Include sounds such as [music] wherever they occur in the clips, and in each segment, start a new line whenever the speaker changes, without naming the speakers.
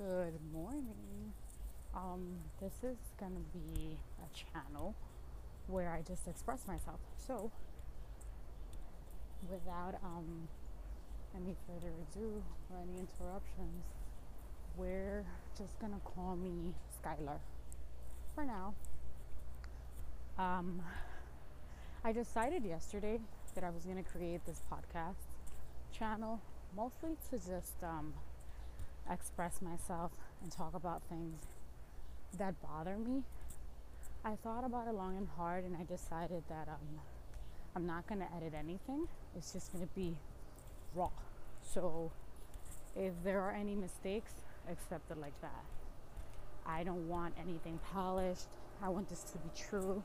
Good morning. Um, this is gonna be a channel where I just express myself. So, without um, any further ado or any interruptions, we're just gonna call me Skylar for now. Um, I decided yesterday that I was gonna create this podcast channel mostly to just um, express myself and talk about things that bother me. I thought about it long and hard, and I decided that um, I'm not going to edit anything. It's just going to be raw. So if there are any mistakes, accept it like that. I don't want anything polished. I want this to be true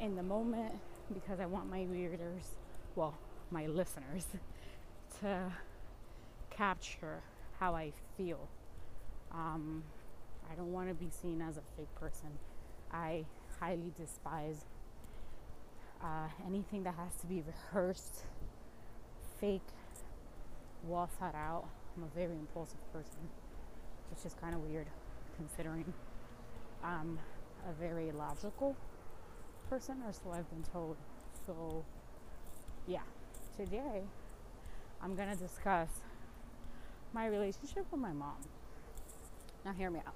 in the moment because I want my readers, well, my listeners, [laughs] to capture how I feel. Um, I don't want to be seen as a fake person. I highly despise uh, anything that has to be rehearsed, fake, well thought out. I'm a very impulsive person, which is kind of weird considering I'm a very logical person, or so I've been told. So, yeah, today I'm going to discuss my relationship with my mom. Now, hear me out.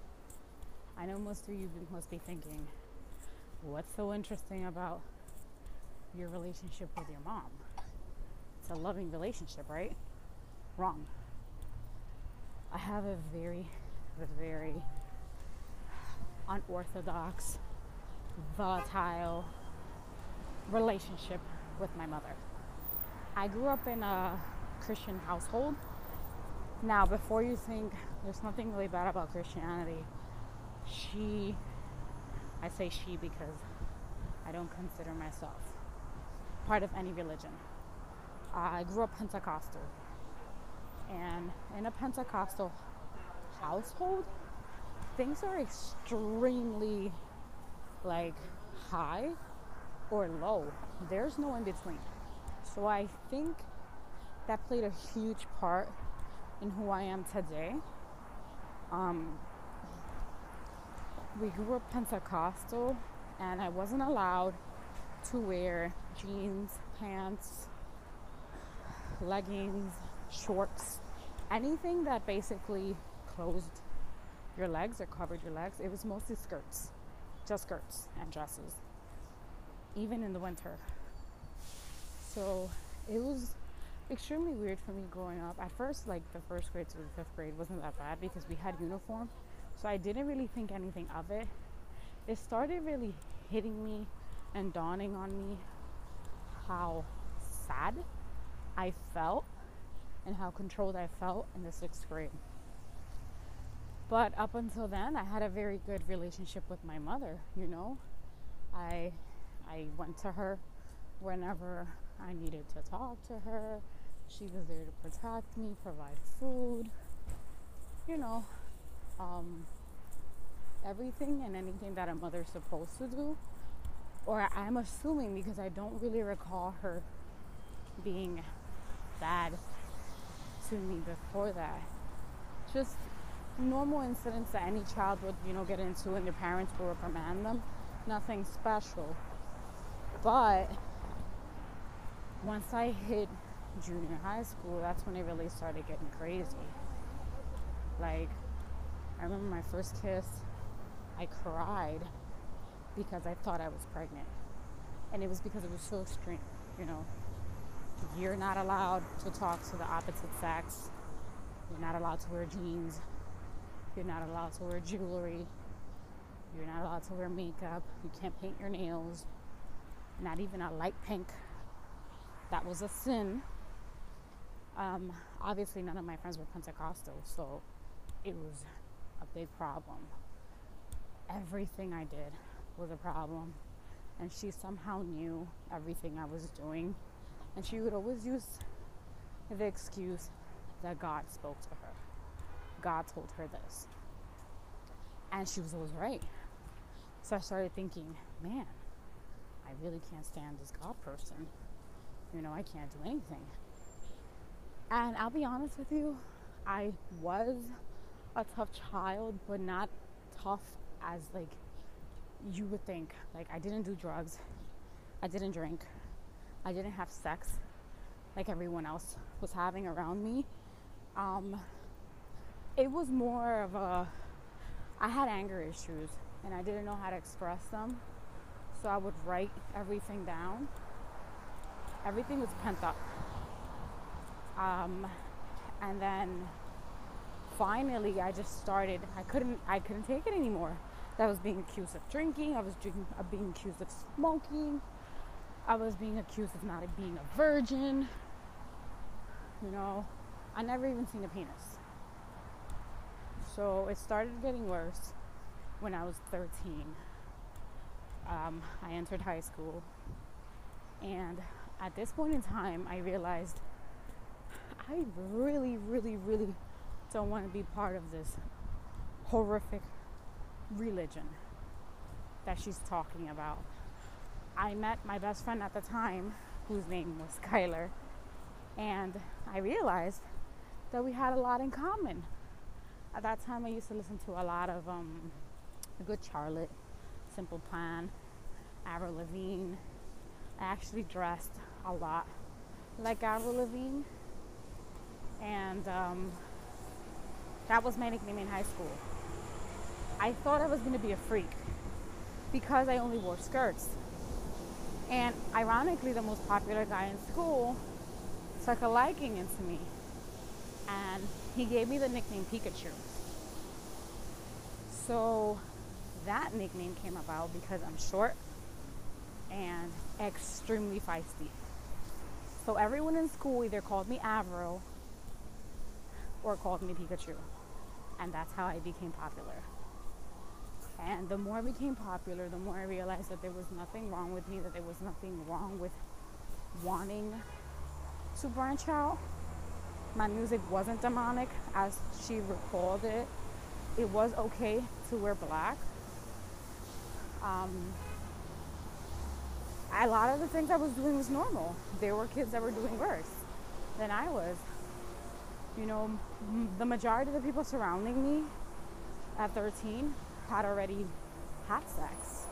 I know most of you must be thinking, what's so interesting about your relationship with your mom? It's a loving relationship, right? Wrong. I have a very, very unorthodox, volatile relationship with my mother. I grew up in a Christian household now, before you think there's nothing really bad about Christianity, she, I say she because I don't consider myself part of any religion. I grew up Pentecostal. And in a Pentecostal household, things are extremely like high or low. There's no in between. So I think that played a huge part in who I am today. Um, we grew up Pentecostal, and I wasn't allowed to wear jeans, pants, leggings, shorts, anything that basically closed your legs or covered your legs. It was mostly skirts, just skirts and dresses, even in the winter. So it was extremely weird for me growing up. At first, like the first grade to the fifth grade wasn't that bad because we had uniform. So I didn't really think anything of it. It started really hitting me and dawning on me how sad I felt and how controlled I felt in the sixth grade. But up until then, I had a very good relationship with my mother. You know, I I went to her whenever I needed to talk to her. She was there to protect me, provide food, you know, um, everything and anything that a mother's supposed to do. Or I'm assuming because I don't really recall her being bad to me before that. Just normal incidents that any child would, you know, get into and their parents would reprimand them. Nothing special. But once I hit junior high school, that's when it really started getting crazy. Like, I remember my first kiss, I cried because I thought I was pregnant. And it was because it was so extreme, you know. You're not allowed to talk to the opposite sex. You're not allowed to wear jeans. You're not allowed to wear jewelry. You're not allowed to wear makeup. You can't paint your nails. Not even a light pink. That was a sin. Um, obviously, none of my friends were Pentecostal, so it was a big problem. Everything I did was a problem, and she somehow knew everything I was doing, and she would always use the excuse that God spoke to her. God told her this. And she was always right. So I started thinking, man, I really can't stand this God person. You know, I can't do anything. And I'll be honest with you, I was a tough child, but not tough as like you would think. Like I didn't do drugs. I didn't drink. I didn't have sex like everyone else was having around me. Um, it was more of a I had anger issues and I didn't know how to express them. So I would write everything down. Everything was pent up. Um, and then finally I just started I couldn't I couldn't take it anymore. I was being accused of drinking, I was drinking, uh, being accused of smoking, I was being accused of not being a virgin. You know, I never even seen a penis. So it started getting worse when I was 13. Um, I entered high school, and at this point in time, I realized I really, really, really don't want to be part of this horrific religion that she's talking about. I met my best friend at the time, whose name was Skylar, and I realized that we had a lot in common. At that time, I used to listen to a lot of um, Good Charlotte, Simple Plan, Avril Lavigne. I actually dressed a lot like Avril Lavigne, and um, that was my nickname in high school. I thought I was going to be a freak because I only wore skirts. And ironically, the most popular guy in school took a liking into me. And he gave me the nickname Pikachu. So that nickname came about because I'm short and extremely feisty. So everyone in school either called me Avril or called me Pikachu. And that's how I became popular. And the more I became popular, the more I realized that there was nothing wrong with me, that there was nothing wrong with wanting to branch out. My music wasn't demonic as she recalled it. It was okay to wear black. Um, a lot of the things I was doing was normal. There were kids that were doing worse than I was. You know, m- the majority of the people surrounding me at 13 had already had sex,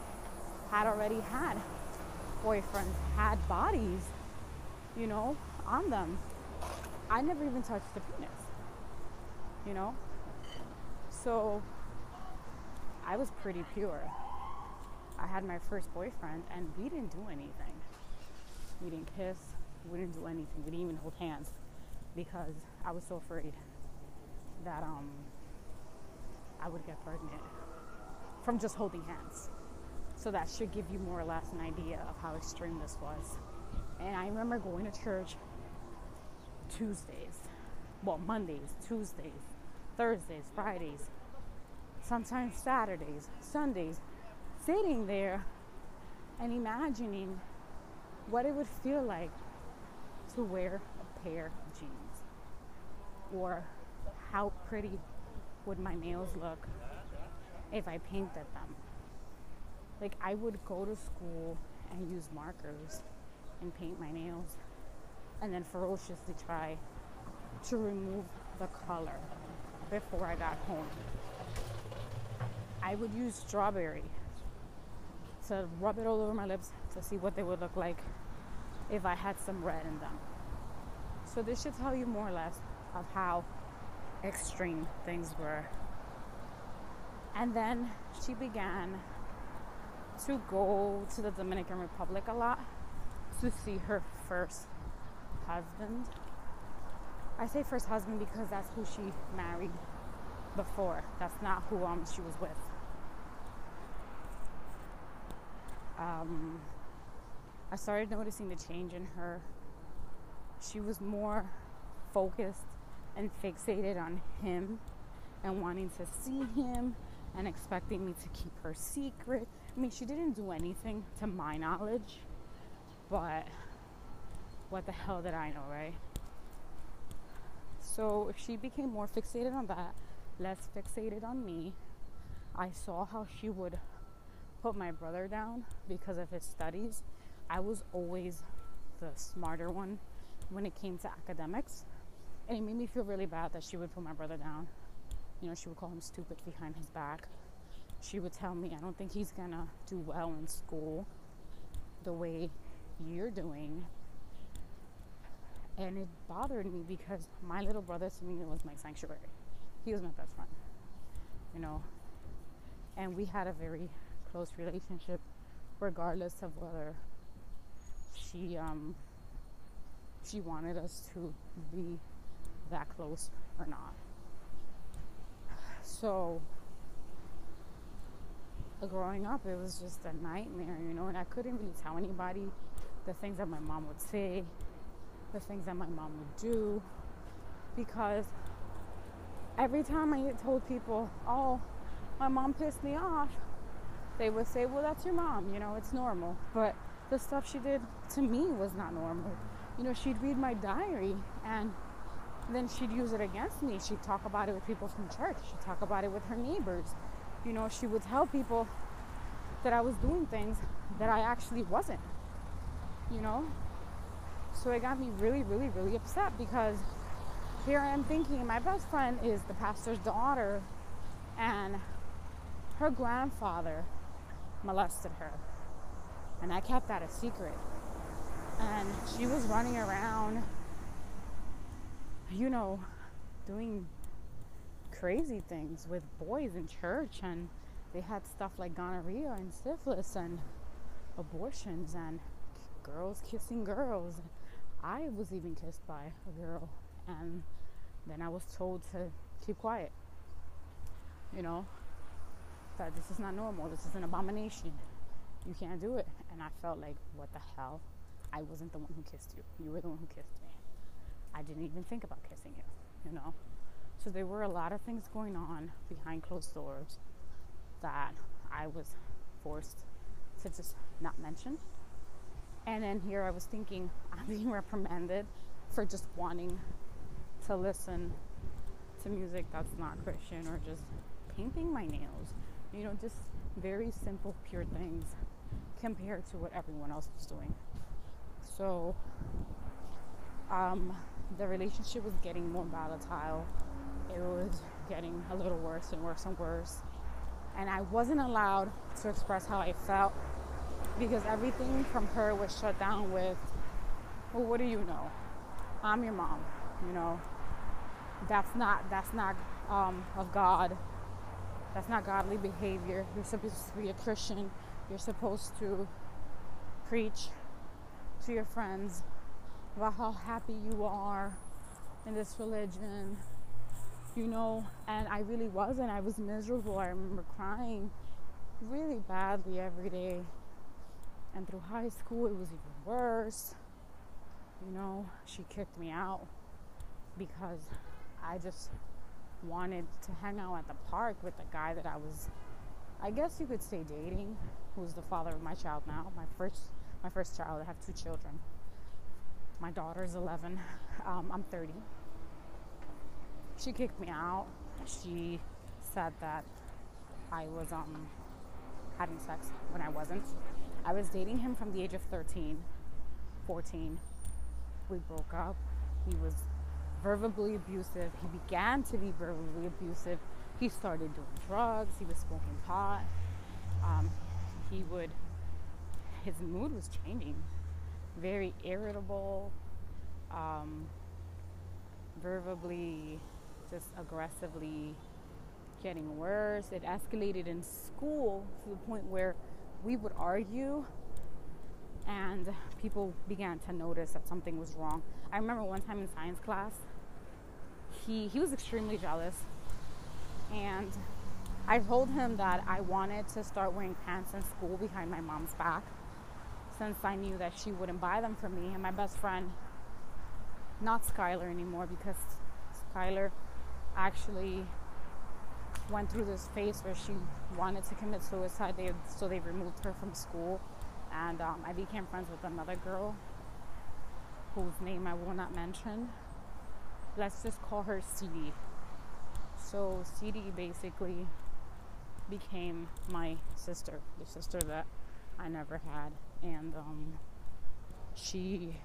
had already had boyfriends, had bodies, you know, on them. I never even touched the penis, you know? So I was pretty pure. I had my first boyfriend and we didn't do anything. We didn't kiss, we didn't do anything. We didn't even hold hands because I was so afraid that um I would get pregnant from just holding hands. So that should give you more or less an idea of how extreme this was. And I remember going to church Tuesdays, well, Mondays, Tuesdays, Thursdays, Fridays, sometimes Saturdays, Sundays, sitting there and imagining what it would feel like to wear a pair or how pretty would my nails look if I painted them. Like I would go to school and use markers and paint my nails and then ferociously try to remove the color before I got home. I would use strawberry to rub it all over my lips to see what they would look like if I had some red in them. So this should tell you more or less of how extreme things were and then she began to go to the Dominican Republic a lot to see her first husband. I say first husband because that's who she married before. That's not who um, she was with. Um, I started noticing the change in her. She was more focused and fixated on him and wanting to see him and expecting me to keep her secret. I mean, she didn't do anything to my knowledge, but what the hell did I know, right? So she became more fixated on that, less fixated on me. I saw how she would put my brother down because of his studies. I was always the smarter one when it came to academics. And it made me feel really bad that she would put my brother down You know, she would call him stupid behind his back. She would tell me, I don't think he's gonna do well in school the way you're doing. And it bothered me because my little brother to me was my sanctuary. He was my best friend, you know. And we had a very close relationship, regardless of whether she um, she wanted us to be that close or not. So, growing up, it was just a nightmare, you know, and I couldn't really tell anybody the things that my mom would say, the things that my mom would do, because every time I told people, oh, my mom pissed me off, they would say, well, that's your mom, you know, it's normal. But the stuff she did to me was not normal. You know, she'd read my diary and then she'd use it against me. She'd talk about it with people from church. She'd talk about it with her neighbors. You know, she would tell people that I was doing things that I actually wasn't. You know? So it got me really, really, really upset because here I am thinking my best friend is the pastor's daughter and her grandfather molested her. And I kept that a secret. And she was running around, you know, doing crazy things with boys in church. And they had stuff like gonorrhea and syphilis and abortions and girls kissing girls. I was even kissed by a girl. And then I was told to keep quiet. You know, that this is not normal. This is an abomination. You can't do it. And I felt like, what the hell? I wasn't the one who kissed you. You were the one who kissed me. I didn't even think about kissing you, you know? So there were a lot of things going on behind closed doors that I was forced to just not mention. And then here I was thinking, [laughs] I'm being reprimanded for just wanting to listen to music that's not Christian or just painting my nails you know, just very simple, pure things compared to what everyone else was doing. So, um, the relationship was getting more volatile. It was getting a little worse and worse and worse. And I wasn't allowed to express how I felt because everything from her was shut down with, well, what do you know? I'm your mom, you know. That's not that's not um, of God that's not godly behavior. You're supposed to be a Christian. You're supposed to preach to your friends about how happy you are in this religion, you know. And I really wasn't. I was miserable. I remember crying really badly every day. And through high school, it was even worse. You know, she kicked me out because I just wanted to hang out at the park with the guy that I was, I guess you could say dating, who's the father of my child now. My first, my first child. I have two children. My daughter's 11. Um, I'm 30. She kicked me out. She said that I was um, having sex when I wasn't. I was dating him from the age of 13, 14. We broke up. He was verbally abusive. He began to be verbally abusive. He started doing drugs. He was smoking pot. Um, he would, his mood was changing. Very irritable, um, verbally, just aggressively getting worse. It escalated in school to the point where we would argue and people began to notice that something was wrong. I remember one time in science class, he he was extremely jealous and I told him that I wanted to start wearing pants in school behind my mom's back since I knew that she wouldn't buy them for me. And my best friend not Skylar anymore because Skylar actually went through this phase where she wanted to commit suicide. They, so they removed her from school. And um, I became friends with another girl whose name I will not mention. Let's just call her CD. So CD basically became my sister, the sister that I never had, and um, she.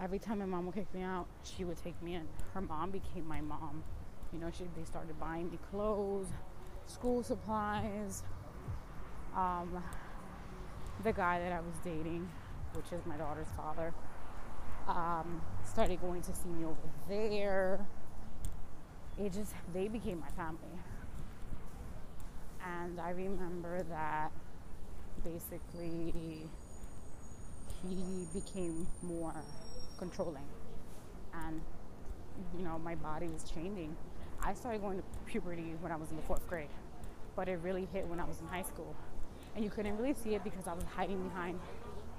Every time my mom would kick me out, she would take me in. Her mom became my mom. You know, she, they started buying me clothes, school supplies. Um, the guy that I was dating, which is my daughter's father, um, started going to see me over there. It just, they became my family. And I remember that basically he became more controlling. And, you know, my body was changing. I started going to puberty when I was in the fourth grade, but it really hit when I was in high school. And you couldn't really see it because I was hiding behind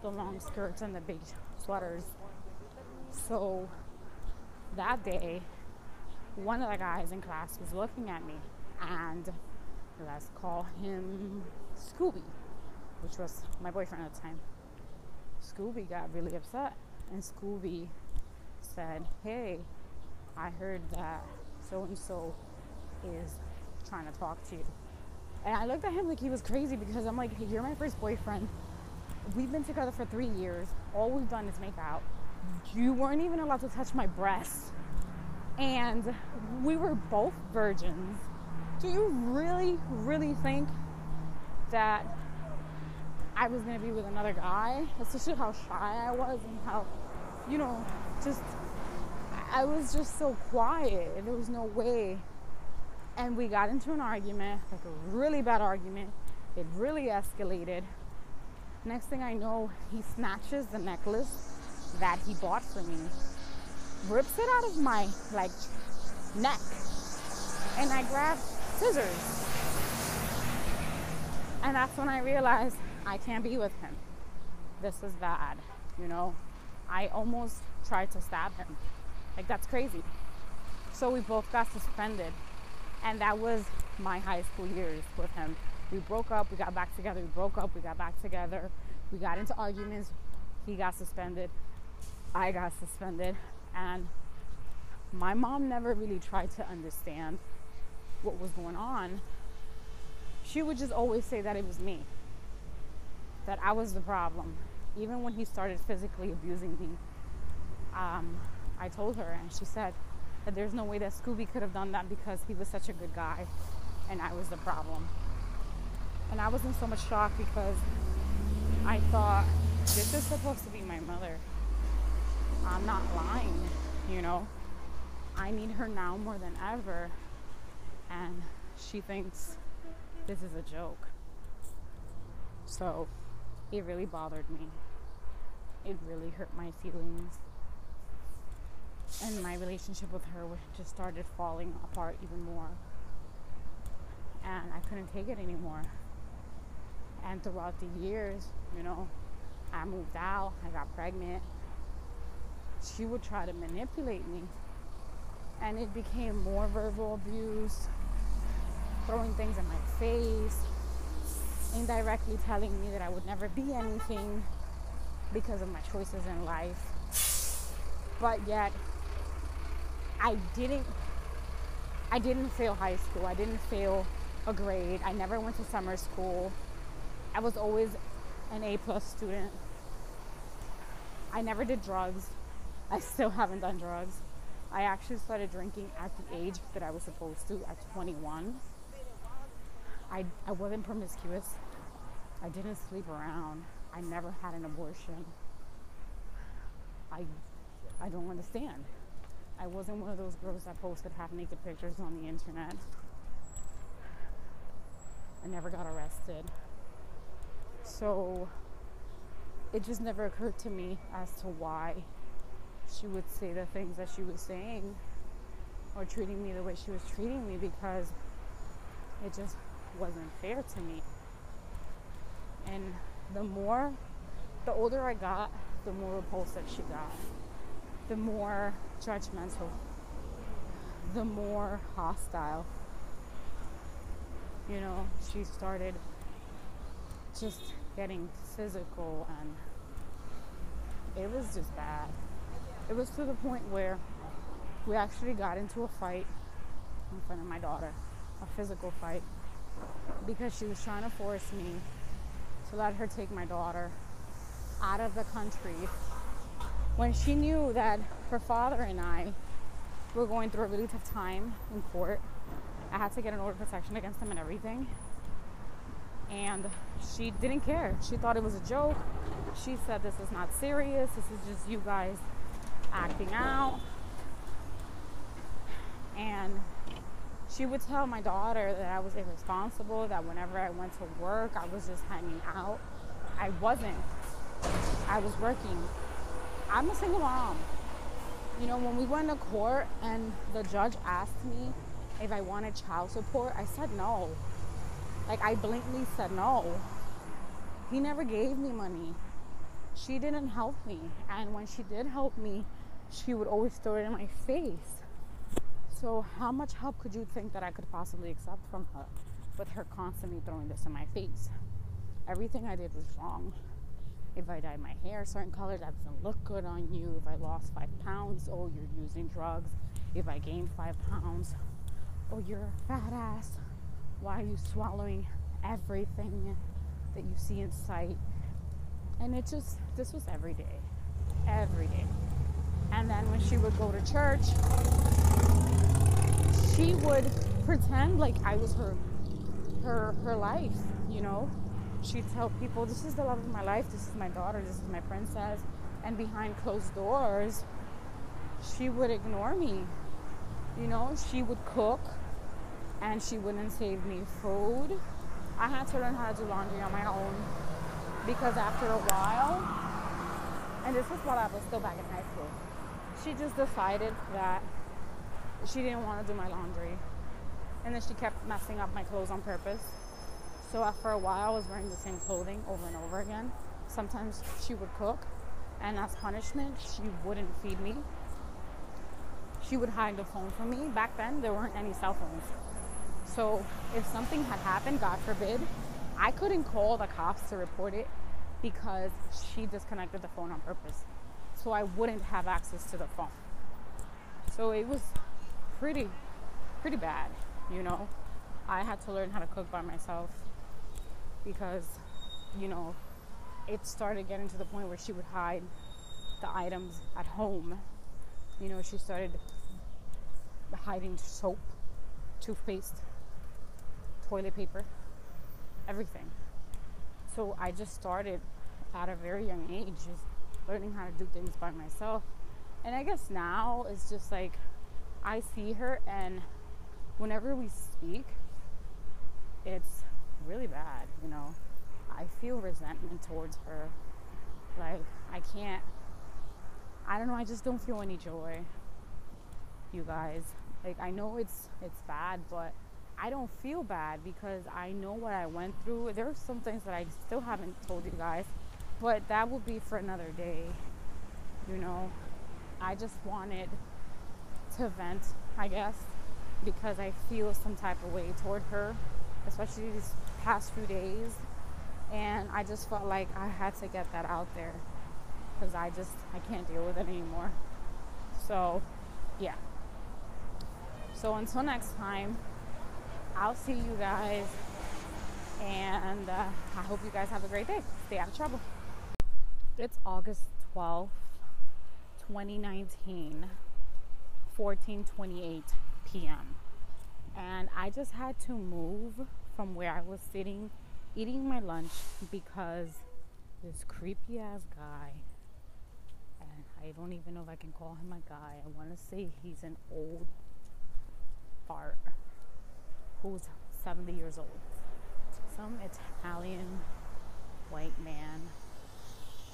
the long skirts and the big sweaters. So that day, one of the guys in class was looking at me, and let's call him Scooby, which was my boyfriend at the time. Scooby got really upset, and Scooby said, Hey, I heard that so and so is trying to talk to you. And I looked at him like he was crazy because I'm like, hey, You're my first boyfriend. We've been together for three years. All we've done is make out. You weren't even allowed to touch my breasts. And we were both virgins. Do you really, really think that I was gonna be with another guy? Especially how shy I was and how, you know, just I was just so quiet. And there was no way. And we got into an argument, like a really bad argument. It really escalated. Next thing I know, he snatches the necklace that he bought for me, rips it out of my like neck, and I grab scissors. And that's when I realized I can't be with him. This is bad, you know. I almost tried to stab him. Like that's crazy. So we both got suspended. And that was my high school years with him. We broke up, we got back together, we broke up, we got back together. We got into arguments. He got suspended. I got suspended. And my mom never really tried to understand what was going on. She would just always say that it was me, that I was the problem. Even when he started physically abusing me, um, I told her, and she said that there's no way that Scooby could have done that because he was such a good guy and I was the problem. And I was in so much shock because I thought, this is supposed to be my mother. I'm not lying, you know. I need her now more than ever. And she thinks this is a joke. So it really bothered me. It really hurt my feelings and my relationship with her just started falling apart even more. And I couldn't take it anymore. And throughout the years, you know, I moved out, I got pregnant. She would try to manipulate me. And it became more verbal abuse, throwing things in my face, indirectly telling me that I would never be anything because of my choices in life. But yet, I didn't I didn't fail high school. I didn't fail a grade. I never went to summer school. I was always an A plus student. I never did drugs. I still haven't done drugs. I actually started drinking at the age that I was supposed to at 21. I, I wasn't promiscuous. I didn't sleep around. I never had an abortion. I, I don't understand. I wasn't one of those girls that posted half naked pictures on the internet. I never got arrested. So it just never occurred to me as to why she would say the things that she was saying or treating me the way she was treating me because it just wasn't fair to me. And the more, the older I got, the more repulsive she got the more judgmental, the more hostile. You know, she started just getting physical and it was just bad. It was to the point where we actually got into a fight in front of my daughter, a physical fight, because she was trying to force me to let her take my daughter out of the country when she knew that her father and I were going through a really tough time in court. I had to get an order of protection against him and everything. And she didn't care. She thought it was a joke. She said, This is not serious. This is just you guys acting out. And she would tell my daughter that I was irresponsible, that whenever I went to work, I was just hanging out. I wasn't. I was working. I'm a single mom. You know, when we went to court and the judge asked me if I wanted child support, I said no. Like, I blatantly said no. He never gave me money. She didn't help me. And when she did help me, she would always throw it in my face. So, how much help could you think that I could possibly accept from her with her constantly throwing this in my face? Everything I did was wrong if I dyed my hair a certain color, that doesn't look good on you. If I lost five pounds, oh, you're using drugs. If I gained five pounds, oh, you're a fat ass. Why are you swallowing everything that you see in sight? And it just, this was every day, every day. And then when she would go to church, she would pretend like I was her, her, her life, you know she'd tell people, This is the love of my life, this is my daughter, this is my princess. And behind closed doors, she would ignore me. You know, she would cook and she wouldn't save me food. I had to learn how to do laundry on my own because after a while, and this was while I was still back in high school, she just decided that she didn't want to do my laundry. And then she kept messing up my clothes on purpose so uh, after a while, I was wearing the same clothing over and over again. Sometimes she would cook, and as punishment, she wouldn't feed me. She would hide the phone from me. Back then, there weren't any cell phones. So if something had happened, God forbid, I couldn't call the cops to report it because she disconnected the phone on purpose. So I wouldn't have access to the phone. So it was pretty, pretty bad, you know. I had to learn how to cook by myself because, you know, it started getting to the point where she would hide the items at home. You know, she started hiding soap, toothpaste, toilet paper, everything. So I just started at a very young age, just learning how to do things by myself. And I guess now it's just like I see her, and whenever we speak, it's really bad, you know. I feel resentment towards her. Like, I can't, I don't know, I just don't feel any joy, you guys. Like, I know it's, it's bad, but I don't feel bad because I know what I went through. There are some things that I still haven't told you guys, but that will be for another day, you know. I just wanted to vent, I guess, because I feel some type of way toward her, especially these past few days and I just felt like I had to get that out there because I just I can't deal with it anymore. So, yeah. So until next time, I'll see you guys, and uh, I hope you guys have a great day. Stay out of trouble. It's August 12th, 2019, 14:28 p.m. And I just had to move from where I was sitting eating my lunch because this creepy ass guy, and I don't even know if I can call him a guy, I want to say he's an old fart who's 70 years old. Some Italian white man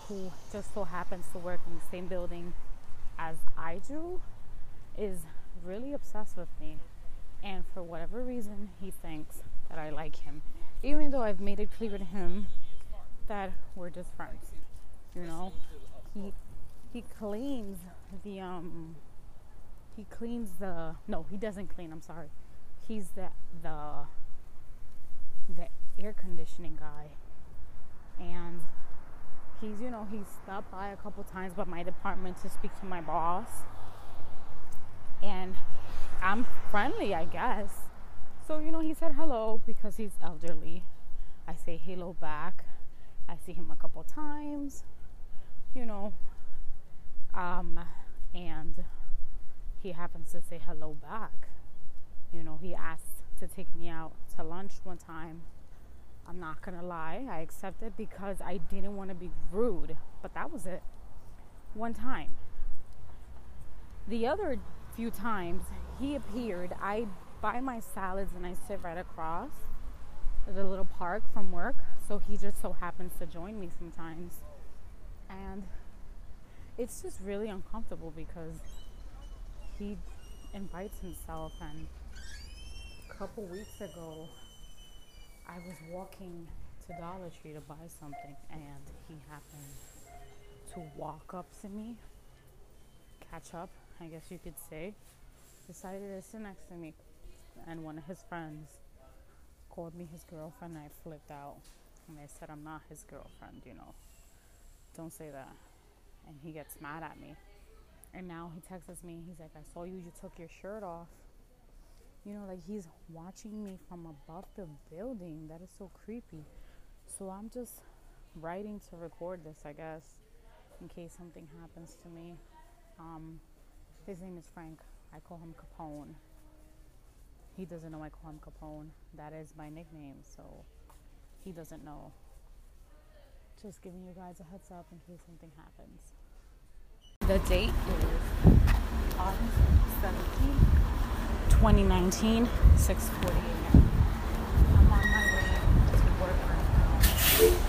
who just so happens to work in the same building as I do is really obsessed with me. And for whatever reason, he thinks that I like him, even though I've made it clear to him that we're just friends. You know, he he cleans the um he cleans the no he doesn't clean. I'm sorry. He's the the the air conditioning guy, and he's you know he's stopped by a couple times by my department to speak to my boss, and I'm friendly, I guess so, you know, he said hello because he's elderly. I say hello back. I see him a couple times, you know. Um, and he happens to say hello back. You know, he asked to take me out to lunch one time. I'm not gonna lie, I accepted because I didn't want to be rude, but that was it. One time. The other few times he appeared, I buy my salads and I sit right across the little park from work, so he just so happens to join me sometimes. And it's just really uncomfortable because he invites himself. And a couple weeks ago I was walking to Dollar Tree to buy something and he happened to walk up to me, catch up, I guess you could say, decided to sit next to me and one of his friends called me his girlfriend and I flipped out and I said I'm not his girlfriend, you know. Don't say that. And he gets mad at me. And now he texts me. He's like, I saw you. You took your shirt off. You know, like he's watching me from above the building. That is so creepy. So I'm just writing to record this, I guess, in case something happens to me. Um, his name is Frank. I call him Capone. He doesn't know I call him Capone. That is my nickname, so he doesn't know. Just giving you guys a heads up in case something happens. The date is August 17th, 2019, 6:40 a.m. I'm on my way to work right now.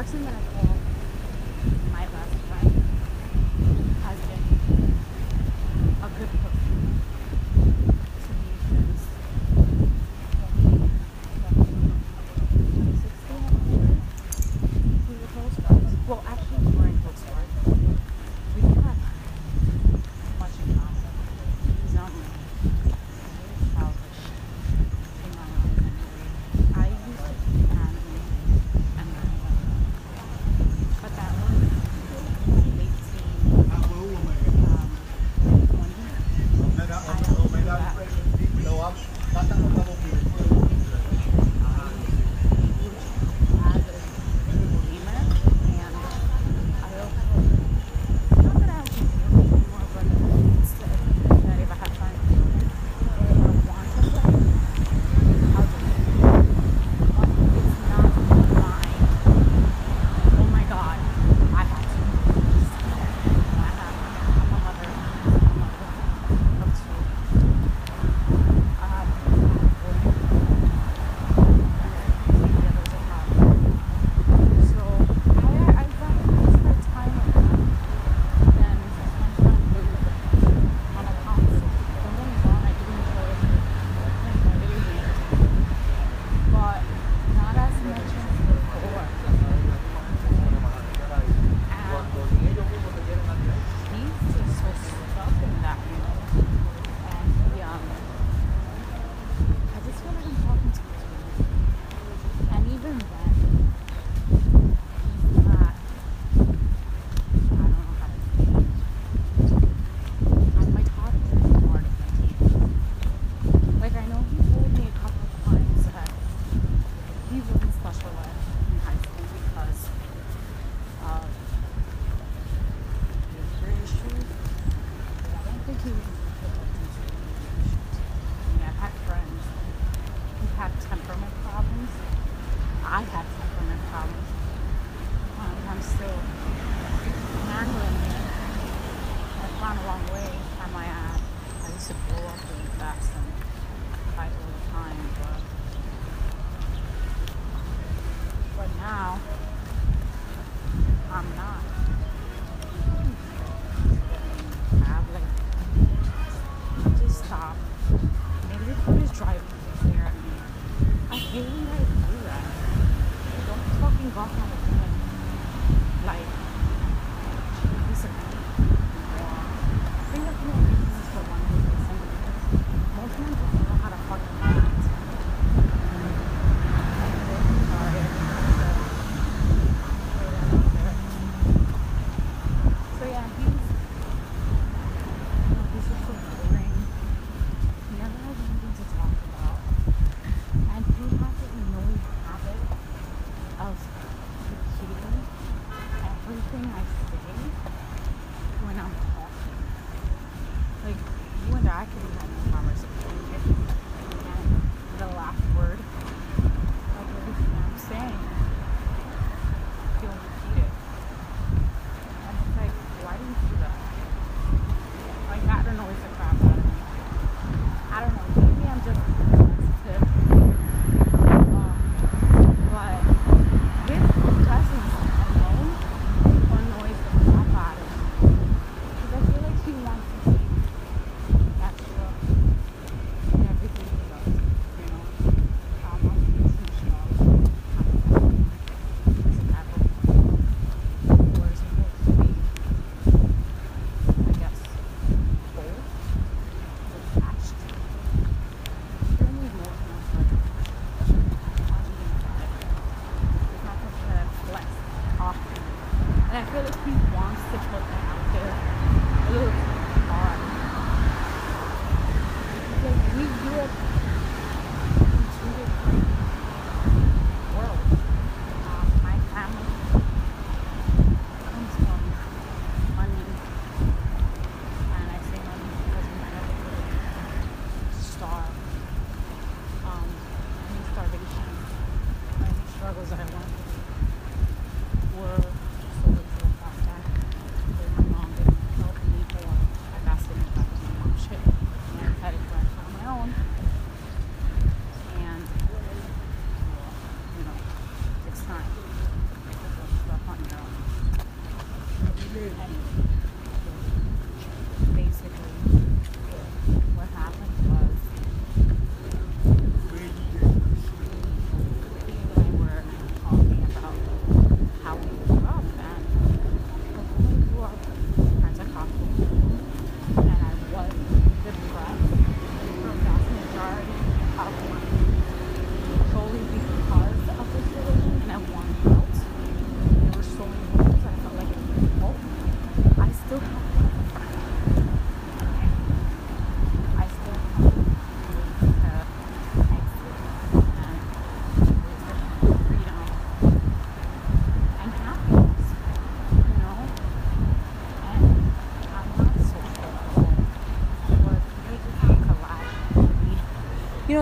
Person that I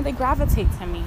they gravitate to me.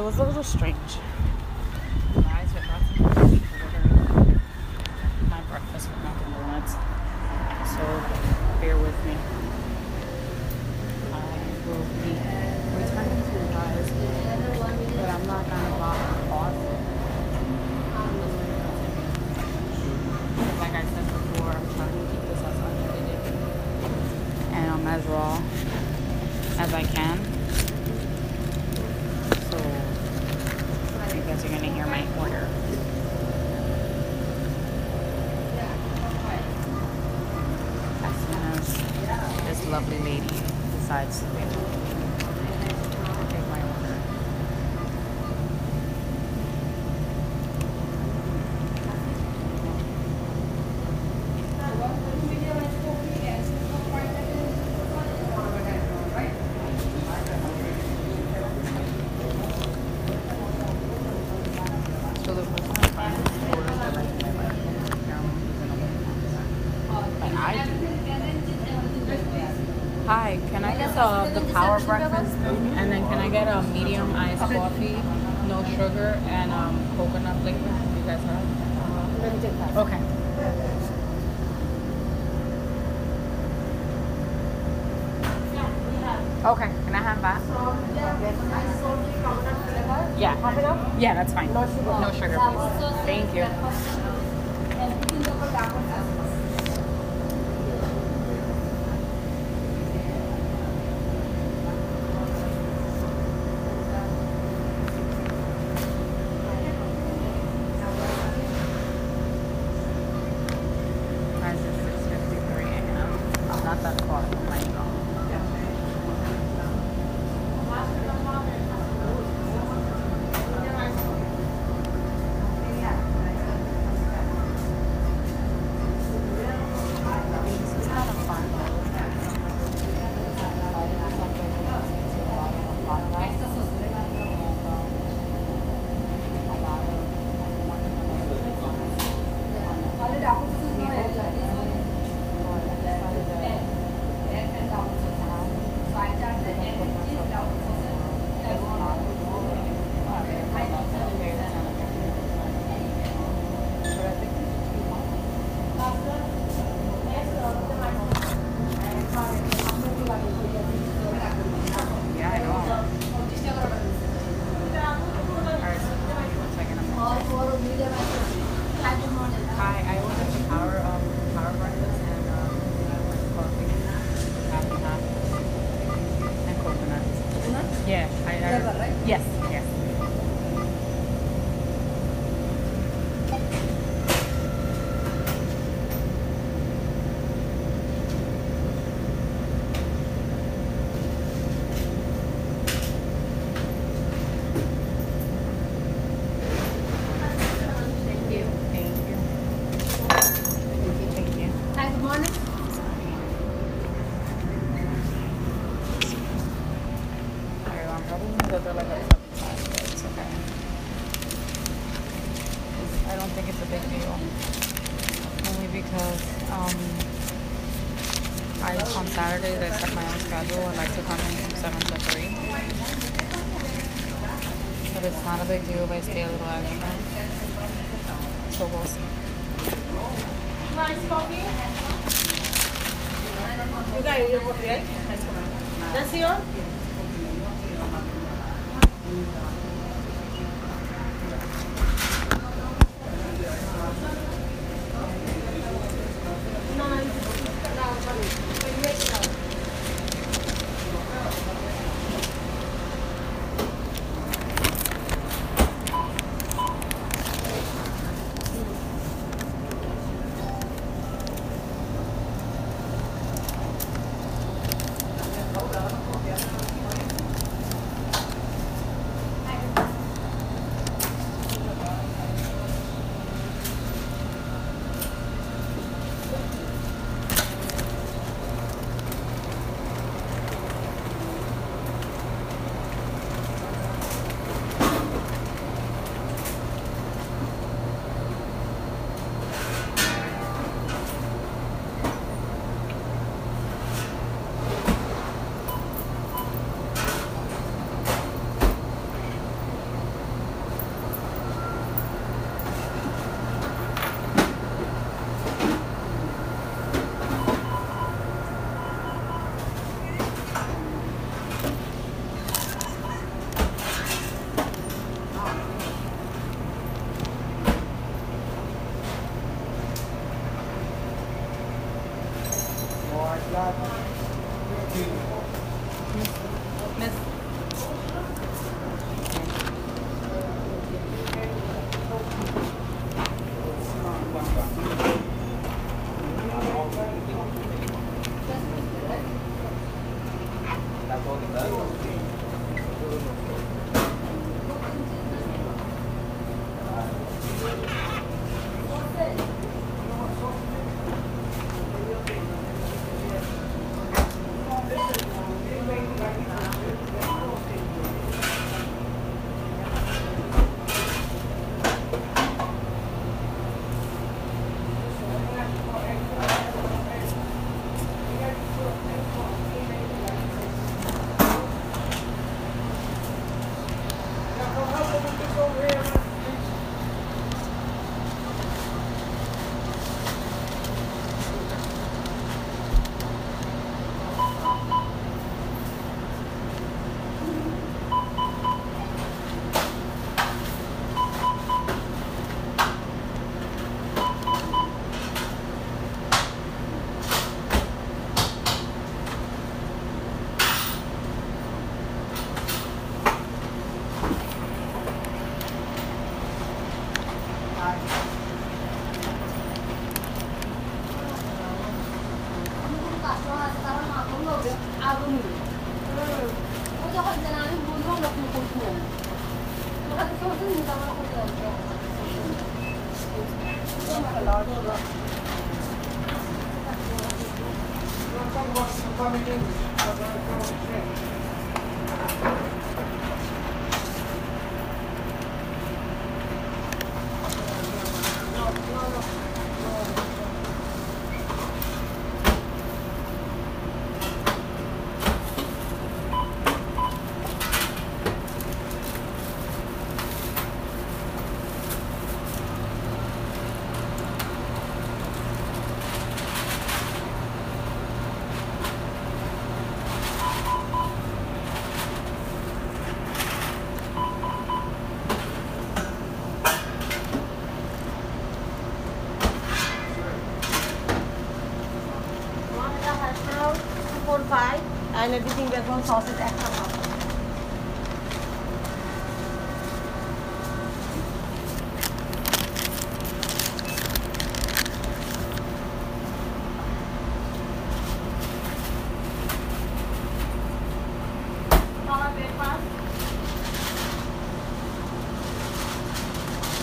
so it was a little strange. power breakfast, and then can I get a medium iced coffee, no sugar, and um, coconut flavor? You guys have? Okay. Okay, can I have that? Yeah. Yeah, that's fine. No sugar. No sugar, please. Thank you. Schedule would like to come in from 7 to 3. But it's not a big deal if I stay a little extra. So we'll see.
Nice coffee. You got your coffee, right? That's yours?
Miss.
And everything we're going sausage extra pound. Dollar breakfast.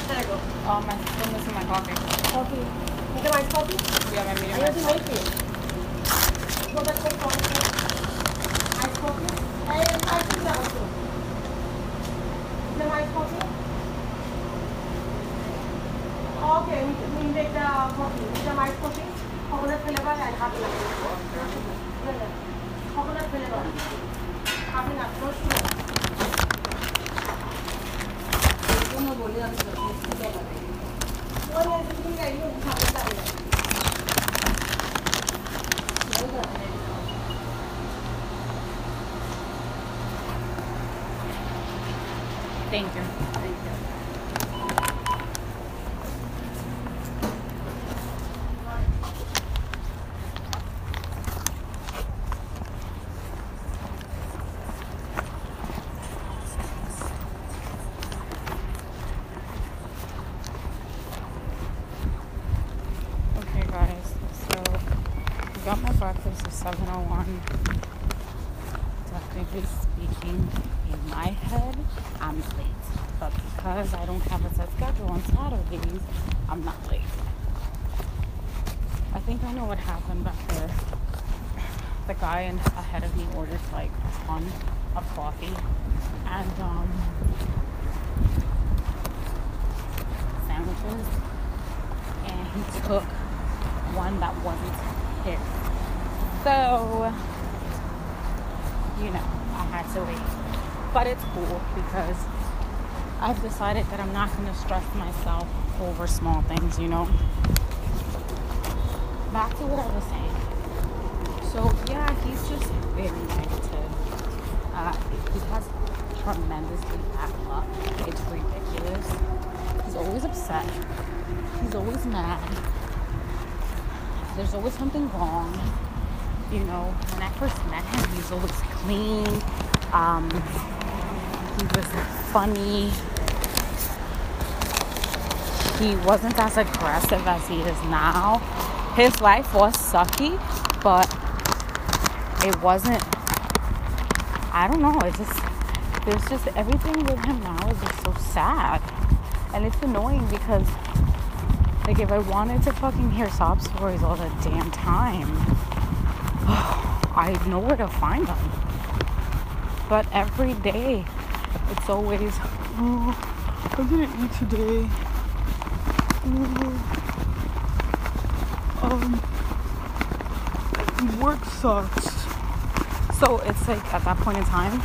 There you go.
Oh, my, missing my coffee.
Coffee. You can iced coffee?
Yeah, my medium.
I have to make it. That's what coffee. Okay, we, we make the coffee. Make the white coffee. Coconut flavor and half an hour. Coconut flavor. Half an hour. No sugar. বলে আমি ওই তুমি গাড়ি উঠাতে চাই না
Thank you. Okay, guys, so I got my breakfast at 701. Technically speaking, in my head, I'm late. But because I don't have a set schedule on Saturdays, I'm not late. I think I know what happened back there. The guy in, ahead of me ordered like a ton of coffee and um, sandwiches, and he took one that wasn't his. So, you know, I had to wait. But it's cool because I've decided that I'm not going to stress myself over small things, you know. Back to what I was saying. So, yeah, he's just very negative. Uh, he has tremendously bad luck. It's ridiculous. He's always upset. He's always mad. There's always something wrong. You know, when I first met him, he was always clean. Um, he was funny. He wasn't as aggressive as he is now. His life was sucky, but it wasn't. I don't know. It just there's just everything with him now is just so sad, and it's annoying because like if I wanted to fucking hear sob stories all the damn time, [sighs] I know where to find them. But every day, it's always, oh, I didn't eat today. Oh, um, work sucks. So it's like at that point in time,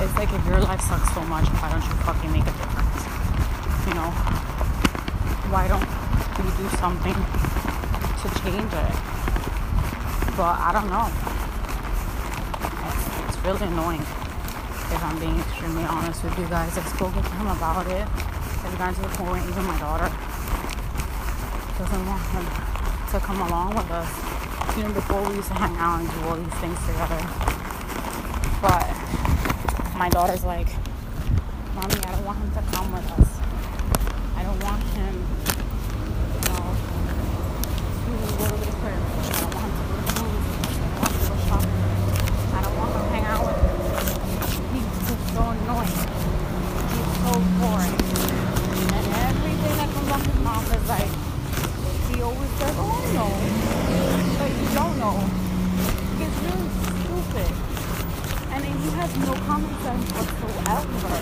it's like if your life sucks so much, why don't you fucking make a difference? You know? Why don't you do something to change it? But I don't know. It's, it's really annoying. If I'm being extremely honest with you guys, I've spoken to him about it. I've gotten to the point, even my daughter doesn't want him to come along with us. You know, before we used to hang out and do all these things together. But my daughter's like, Mommy, I don't want him to come with us. I don't want him, you know, to go to the crib. I don't want him to go to the movies. I don't want him to go shopping. I don't want him to hang out with him. He's just so annoying. He's so boring. And everything that comes off his mouth is like, he always says, oh, I know. But you don't know. It's really stupid. And then he has no common sense whatsoever.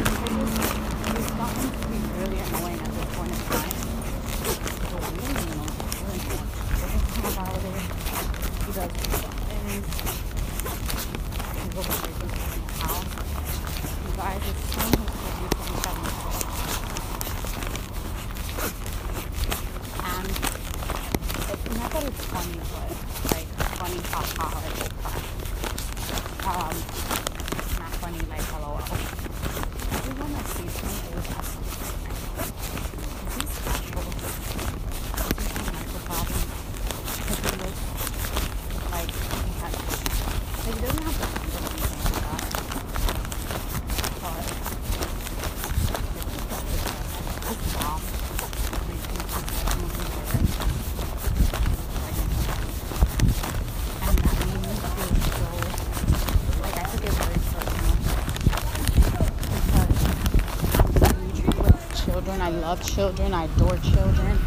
It just, it's gotten to be really annoying at this point in time. So really annoying. Really annoying. Doesn't come about it. He does something. He goes crazy in the house. You guys, it's soon his 27th and it's not that it's funny, but like funny, ha ha, like oh crap. Um, not funny, like lol. Everyone that sees me always has something to say. Is he special? Does he have mental problems? Does he look like he has? Like he doesn't have the or anything like that. But his mom and that made me feel so like I took it very personal because I'm huge with children. I love children. I adore children.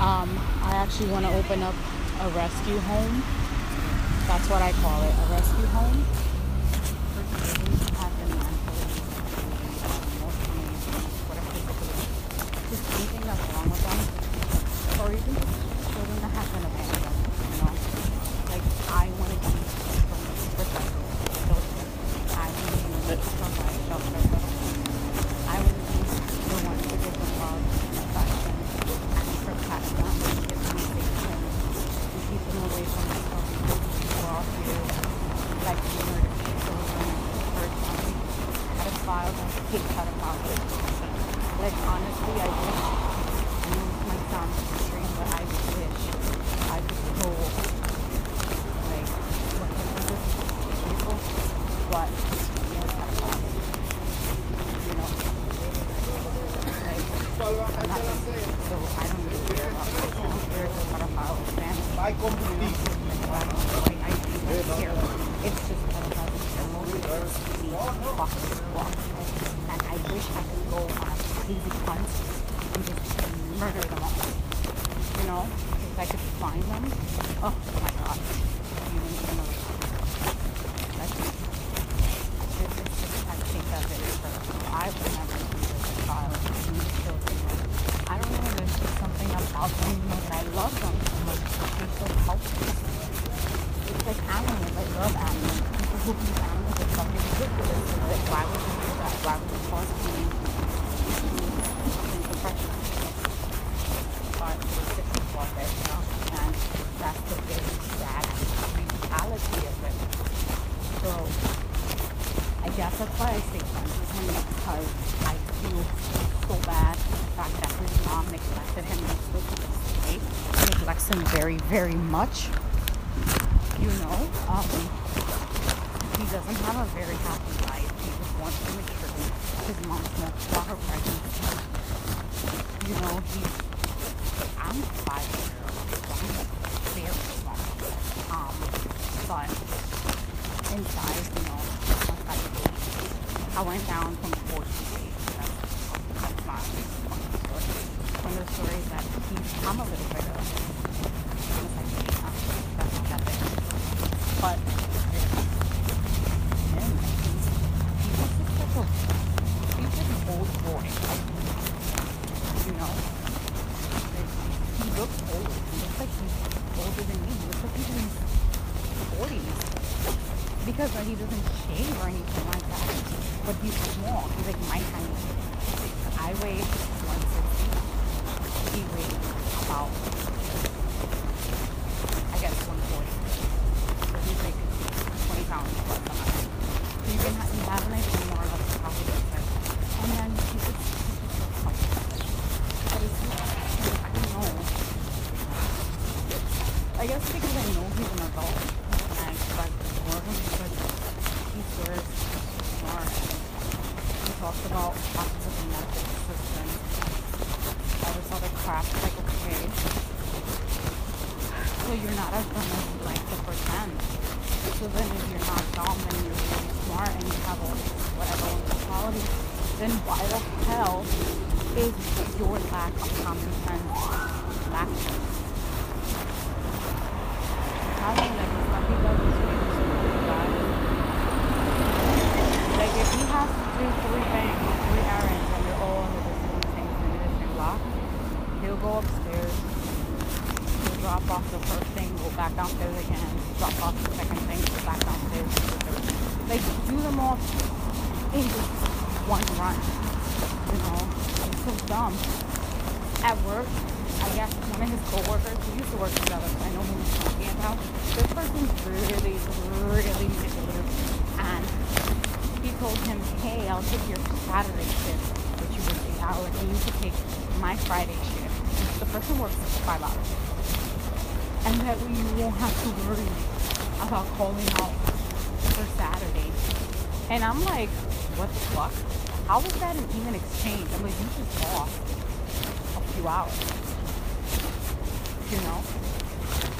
Um, I actually want to open up a rescue home. That's what I call it, a rescue home for children who have been mentally, emotionally, whatever disability, just anything that's wrong with them, or even just children that have been abandoned. You know, like I want to be from the perspective of children. I want to be from my shelter. hate pedophile education. Like honestly, I wish. I know this might sound extreme, but I wish I could go like look into this people, but you know, pedophiles. You know, like I'm not so I don't really care about pedophiles. There's a pedophile family.
Vai combustible.
I don't care. It's just pedophiles in general. These fuckers walk. And I wish I could go on a crazy hunt and just murder them all. You know? If I could find them. Oh my god. You wouldn't even know. That's it. It's just, I think that it is personal. I would never do this as a child. I need children. I don't know, there's just something about them, you know, that I love them so much. They're so helpful. It's like animals. I love animals. People who eat animals are fucking ridiculous. Like, why would you do that? Why would you cause pain and depression? But we're sick people out there, you know? And that's the big sad reality of it. So, I with him because I feel so bad the fact that his mom neglected him day neglects him very, very much. You know, um, he doesn't have a very happy life. He just wants to make sure his mom smokes while her pregnancy. You know, he's I'm five years old, I'm very small. Um, but inside, you know, I'm five eight. I went down from 40 days. That's, that's not a funny story. One of the stories that he's, I'm a little bit of, I'm a second, uh, that's not that big. But, him, he's, he's just such a, he's just an old boy. You know? Like, he looks old. He looks like he's older than me. He looks like he's in his 40s because uh, he doesn't shave or anything like that. But he's small. He's like my height. I weigh 160. He weighs about, I guess, 140. So he's like 20 pounds plus than I am. So you can ha- you have an idea more or less of how he looks like. And then he's just, he's just so comfortable. But it's just, I don't know. I guess because I know he's an adult and I expect more of him because he swears more. He talks about lots of the medical system, all this other crap. Like, okay, so you're not as dumb as you like to pretend. So then if you're not dumb and you're really smart and you have all these whatever qualities, then why the hell is your lack of common sense lacking? I mean, like, some people just really super bad. Like, if he has to do three things, three errands, and they're all under the same thing, maybe the same block, he'll go upstairs, he'll drop off the first thing, go back downstairs again, drop off the second thing, go back downstairs, do the third. Do them all in just one run. You know, it's so dumb. At work, I guess one of his coworkers, we used to work together, I know who he's talking about. This person's really, really manipulative. And he told him, hey, I'll take your Saturday shift, which you work eight hours, and you can take my Friday shift. The person works five hours. And that way you won't have to worry about calling out for Saturday. And I'm like, what the fuck? How was that an even exchange? I'm like, you just lost a few hours. You know?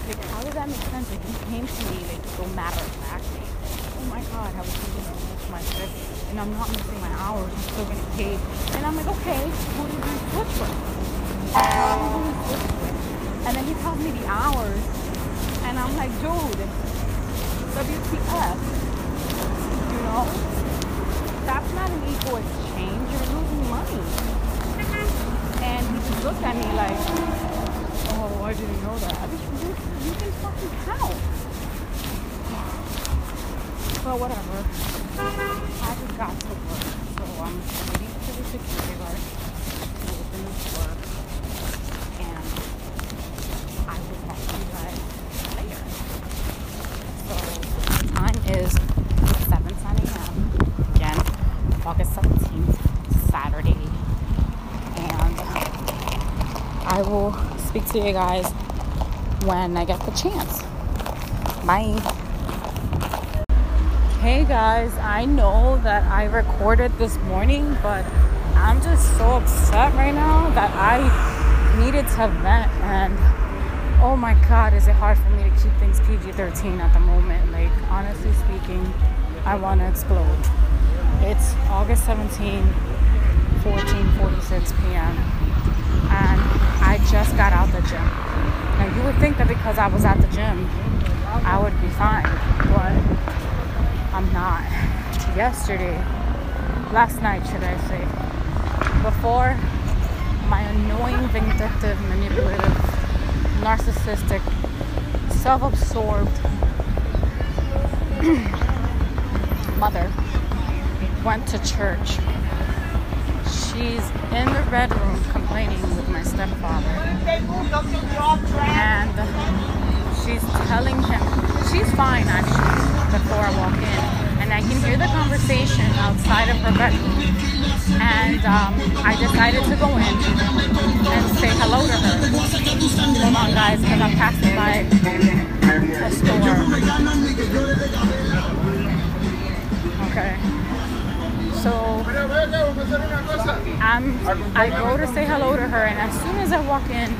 Like, how does that make sense? Like, you came to me, like, so matter of factly. Oh my god, I was thinking to miss my shift, and I'm not missing my hours, I'm still getting paid. And I'm like, okay? Who did you switch with? And then he tells me the hours, and I'm like, dude, WTF? Know? That's not an equal exchange, you're losing money. And he just looked at me like, oh, I didn't know that. You, you can fucking count. But whatever. I just got to work. So I'm waiting for the security guard to open the door. And I will talk to you guys later. So the time is 7 10 a.m. Again, August 17th. I will speak to you guys when I get the chance. Bye. Hey guys, I know that I recorded this morning, but I'm just so upset right now that I needed to vent and oh my god, is it hard for me to keep things PG 13 at the moment? Like, honestly speaking, I want to explode. It's August 17, 14:46 p.m. and just got out the gym. Now you would think that because I was at the gym, I would be fine, but I'm not. Yesterday, last night, should I say, before my annoying, vindictive, manipulative, narcissistic, self-absorbed [clears throat] mother went to church. She's in the bedroom complaining with my stepfather. And she's telling him, she's fine actually, before I walk in. And I can hear the conversation outside of her bedroom. And um, I decided to go in and say hello to her. Hold on, guys, because I'm passing by a store. Okay. So I'm, I go to say hello to her, and as soon as I walk in,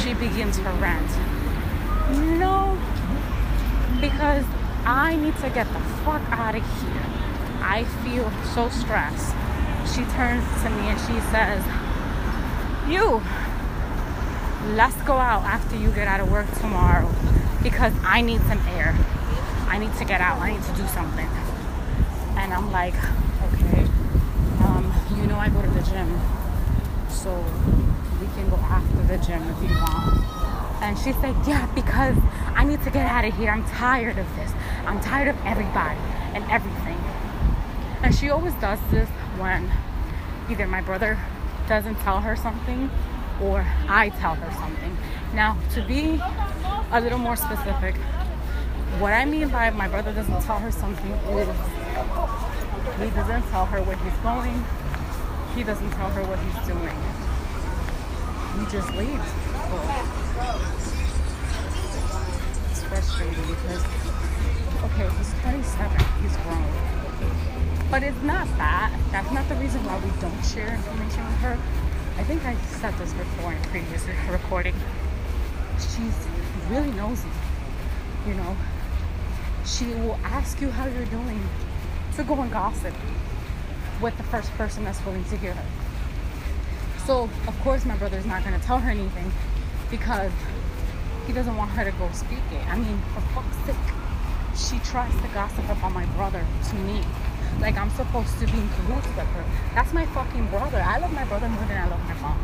she begins her rant. No, because I need to get the fuck out of here. I feel so stressed. She turns to me and she says, You, let's go out after you get out of work tomorrow because I need some air. I need to get out. I need to do something. And I'm like, okay, um, you know I go to the gym, so we can go after the gym if you want. And she said, yeah, because I need to get out of here. I'm tired of this. I'm tired of everybody and everything. And she always does this when either my brother doesn't tell her something or I tell her something. Now, to be a little more specific, what I mean by my brother doesn't tell her something is he doesn't tell her where he's going. He doesn't tell her what he's doing. He just leaves. It's frustrating because, okay, he's 27. He's grown. But it's not that. That's not the reason why we don't share information with her. I think I said this before in previous recording. She's really nosy. You know, she will ask you how you're doing to go and gossip with the first person that's willing to hear her. So, of course, my brother's not going to tell her anything because he doesn't want her to go speak it. I mean, for fuck's sake, she tries to gossip about my brother to me. Like I'm supposed to be in cahoots with her. That's my fucking brother. I love my brother more than I love my mom.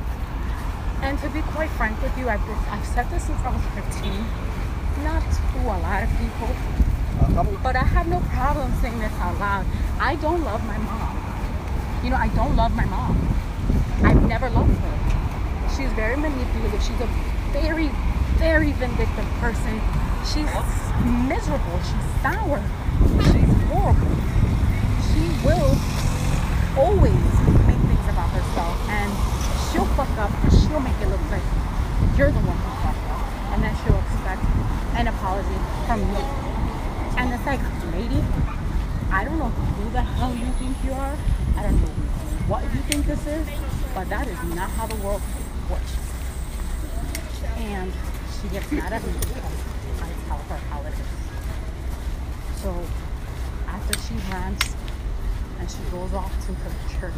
And to be quite frank with you, I've, been, I've said this since I was 15. Not to a lot of people, uh, um, but I have no problem saying this out loud. I don't love my mom. You know, I don't love my mom. I've never loved her. She's very manipulative. She's a very, very vindictive person. She's miserable. She's sour. She's horrible. She will always make things about herself and she'll fuck up and she'll make it look like you're the one who fucked up. And then she'll expect an apology from me. And it's like, lady, I don't know who the hell you think you are. I don't know what you think this is, but that is not how the world works. And she gets mad at me because I tell her how it is. So after she rants and she goes off to her church,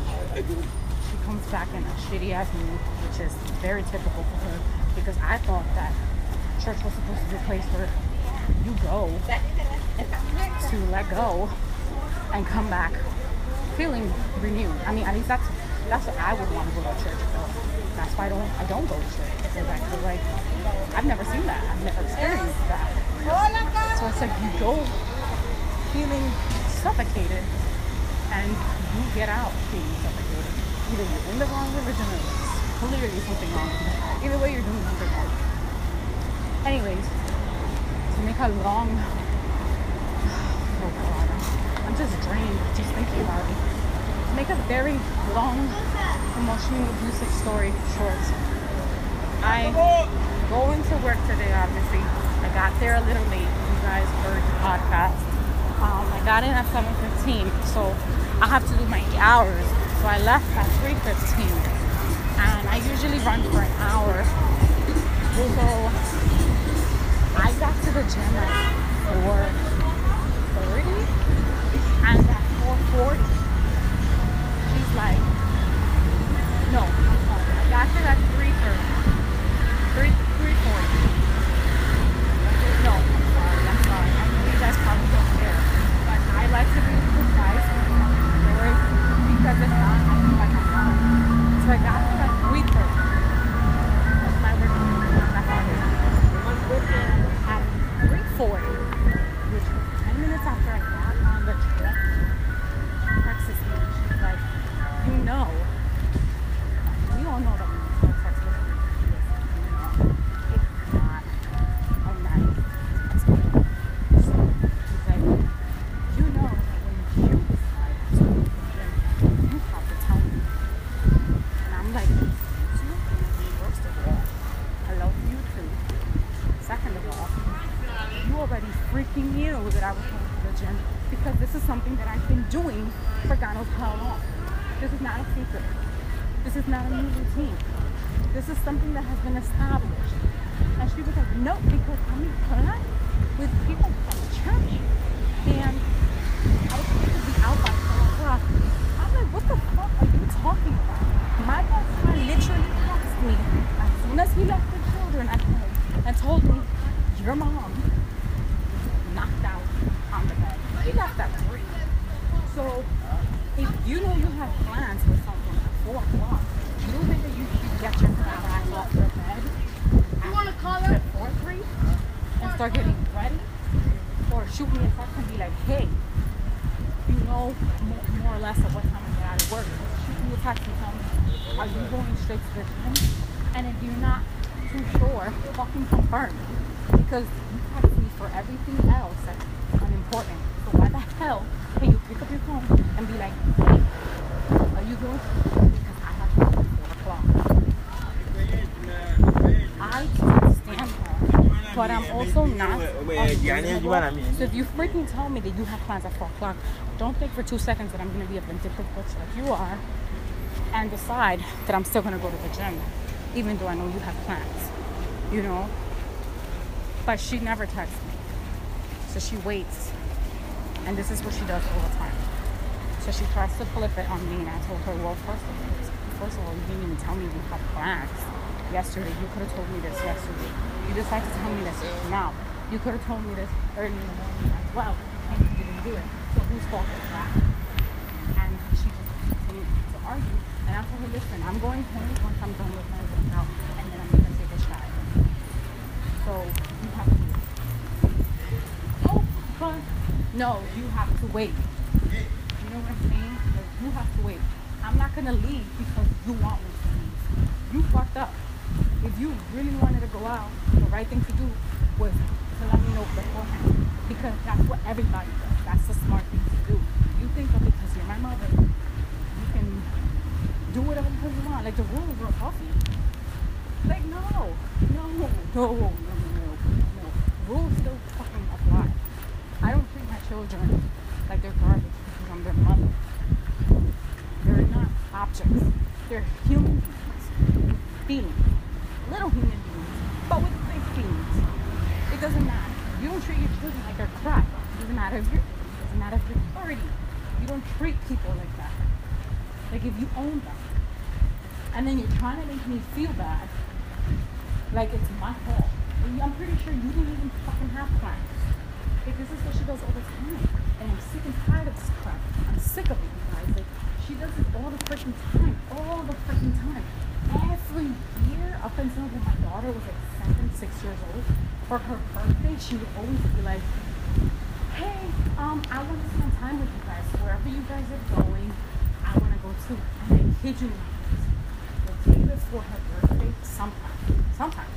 she comes back in a shitty ass mood, which is very typical for her because I thought that church was supposed to be a place where you go to let go and come back feeling renewed. I mean, at least that's that's what I would want to go to church for. That's why I don't I don't go to church because I feel like I've never seen that. I've never experienced that. So it's like you go feeling suffocated and you get out feeling suffocated. Either you're in the wrong religion or clearly something wrong. Either way, you're doing something wrong. Anyways, to make a long [sighs] oh just drained just thinking about it. Make a very long, emotionally abusive story short, I go into work today, obviously. I got there a little late. You guys heard the podcast. Um, I got in at 7.15, so I have to do my hours. So I left at 3.15. And I usually run for an hour. So I got to the gym at 4.30 4.40 she's like no. I got her at 3.30 3, 3.40 unreasonable. So if you freaking tell me that you have plans at 4 o'clock, don't think for two seconds that I'm going to be a vindictive bitch like you are and decide that I'm still going to go to the gym, even though I know you have plans, you know? But she never texts me. So she waits. And this is what she does all the time. So she tries to flip it on me, and I told her, well, first of all, first of all, you didn't even tell me you had plans yesterday. You could have told me this yesterday. You decided to tell me this now. You could have told me this early in the morning as well, and you didn't do it. So whose fault is that? And she just continued to argue. And I told her, listen, I'm going home once I'm done with my workout, and then I'm gonna take a shower. So you have to. Oh, but no, you have to wait. You know what I'm saying? Like, you have to wait. I'm not gonna leave because you want me to leave. You fucked up. If you really wanted to go out, the right thing to do was to let me know beforehand. Because that's what everybody does. That's the smart thing to do. You think that because you're my mother, you can do whatever you want. Like the rules were puffy. Like no, no, no, no, no, no, no. Rules still fucking apply. I don't treat my children like they're garbage because I'm their mother. They're not objects. They're human beings. with Feelings. Little human beings. But with big feelings. It doesn't matter. You don't treat your children like they're crap. It doesn't matter if you're it doesn't matter if you're 30. You don't treat people like that. Like if you own them. And then you're trying to make me feel bad. Like it's my fault. I'm pretty sure you didn't even fucking have plans. Like this is what she does all the time. And I'm sick and tired of this crap. I'm sick of it, you guys. Like she does it all the freaking time. All the freaking time. Every year up until when my daughter was like seven, six years old, for her birthday, she would always be like, Hey, um, I want to spend time with you guys. Wherever you guys are going, I want to go too. And I kid you not, the day before her birthday, sometimes, sometimes,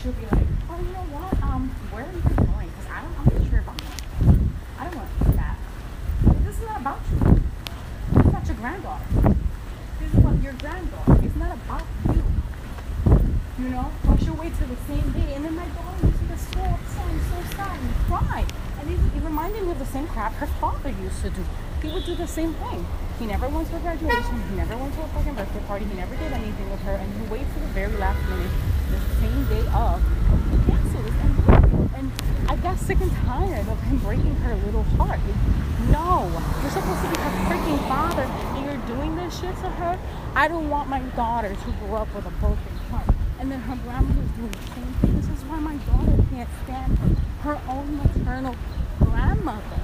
she'll be like, oh, you know what? Um, where are you guys going? Because I don't, I'm not sure if I'm going. I don't want to do that. This is not about you. This is not your granddaughter. This is about your granddaughter. It's not about you. You know? She'll wait till the same day. And then my daughter used to get so upset and so sad and cry. And it, it reminded me of the same crap her father used to do. He would do the same thing. He never went to a graduation. He never went to a fucking birthday party. He never did anything with her. And he waited to the very last minute, the same day of, to cancel and. And I got sick and tired of him breaking her little heart. No, you're supposed to be her freaking father, and you're doing this shit to her. I don't want my daughter to grow up with a broken. And then her grandmother was doing the same thing. This is why my daughter can't stand her, her own maternal grandmother.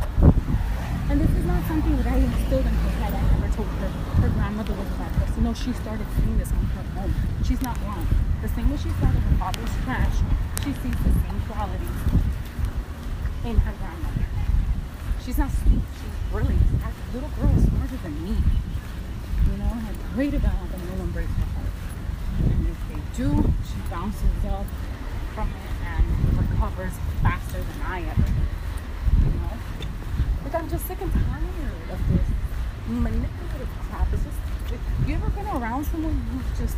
And this is not something that I instilled in her head. I never told her her grandmother was a bad person. No, she started seeing this on her own. She's not wrong. The same way she saw that her father was trash, she sees the same qualities in her grandmother. She's not stupid. She's brilliant. That little girl is smarter than me. You know, and I pray to God that no one breaks her heart. And if they do, she bounces up from it and recovers faster than I ever did. You know? Like I'm just sick and tired of this manipulative crap. It's just you ever been around someone who just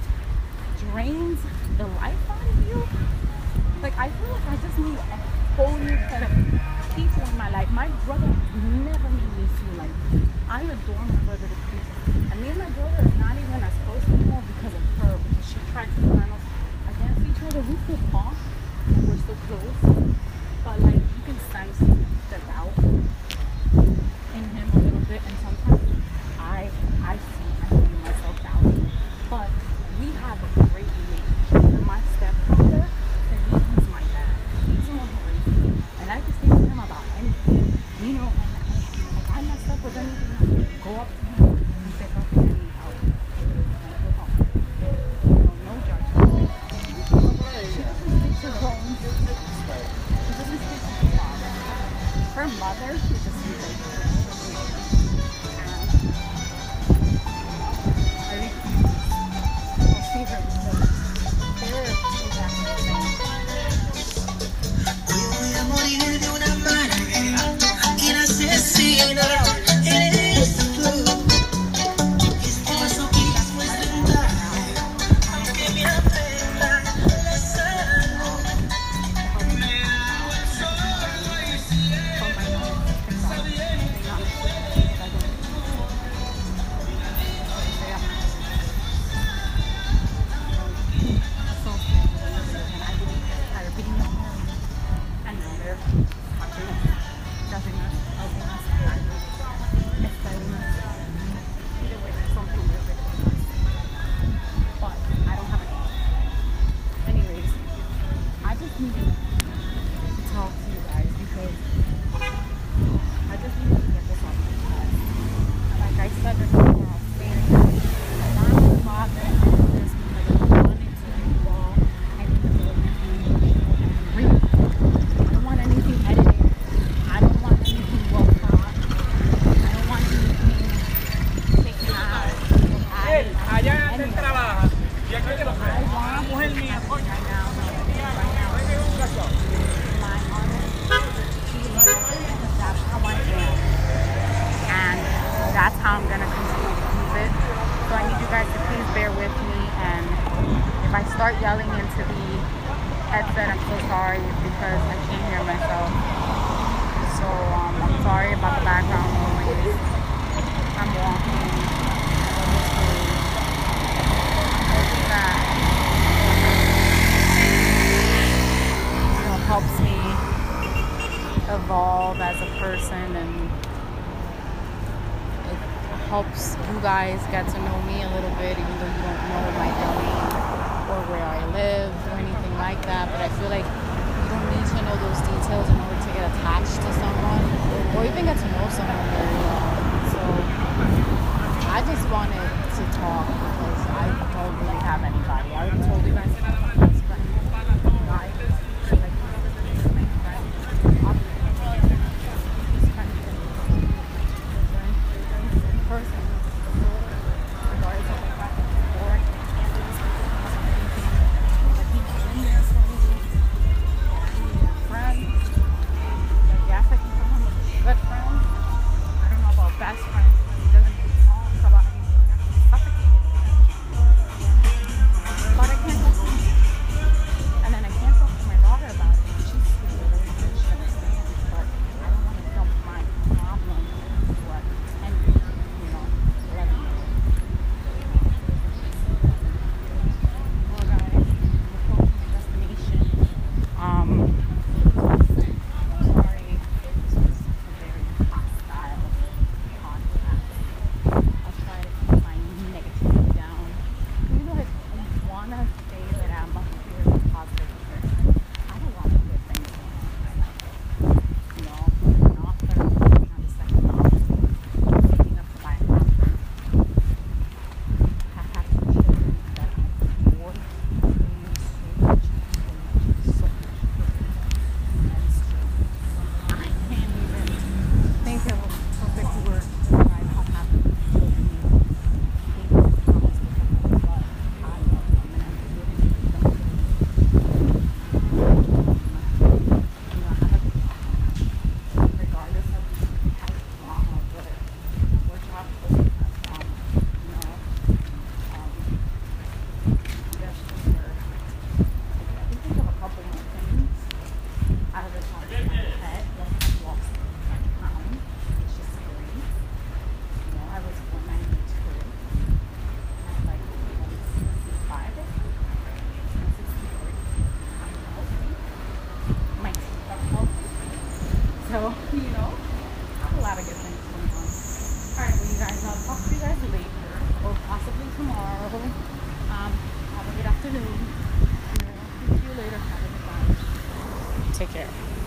drains the life out of you? Like I feel like I just need a whole new set of people in my life. My brother never made me feel like. I adore my brother to pieces. And me and my brother are not even as close anymore because of her, because she tried to turn us against each other. off we're so close. But like you can sense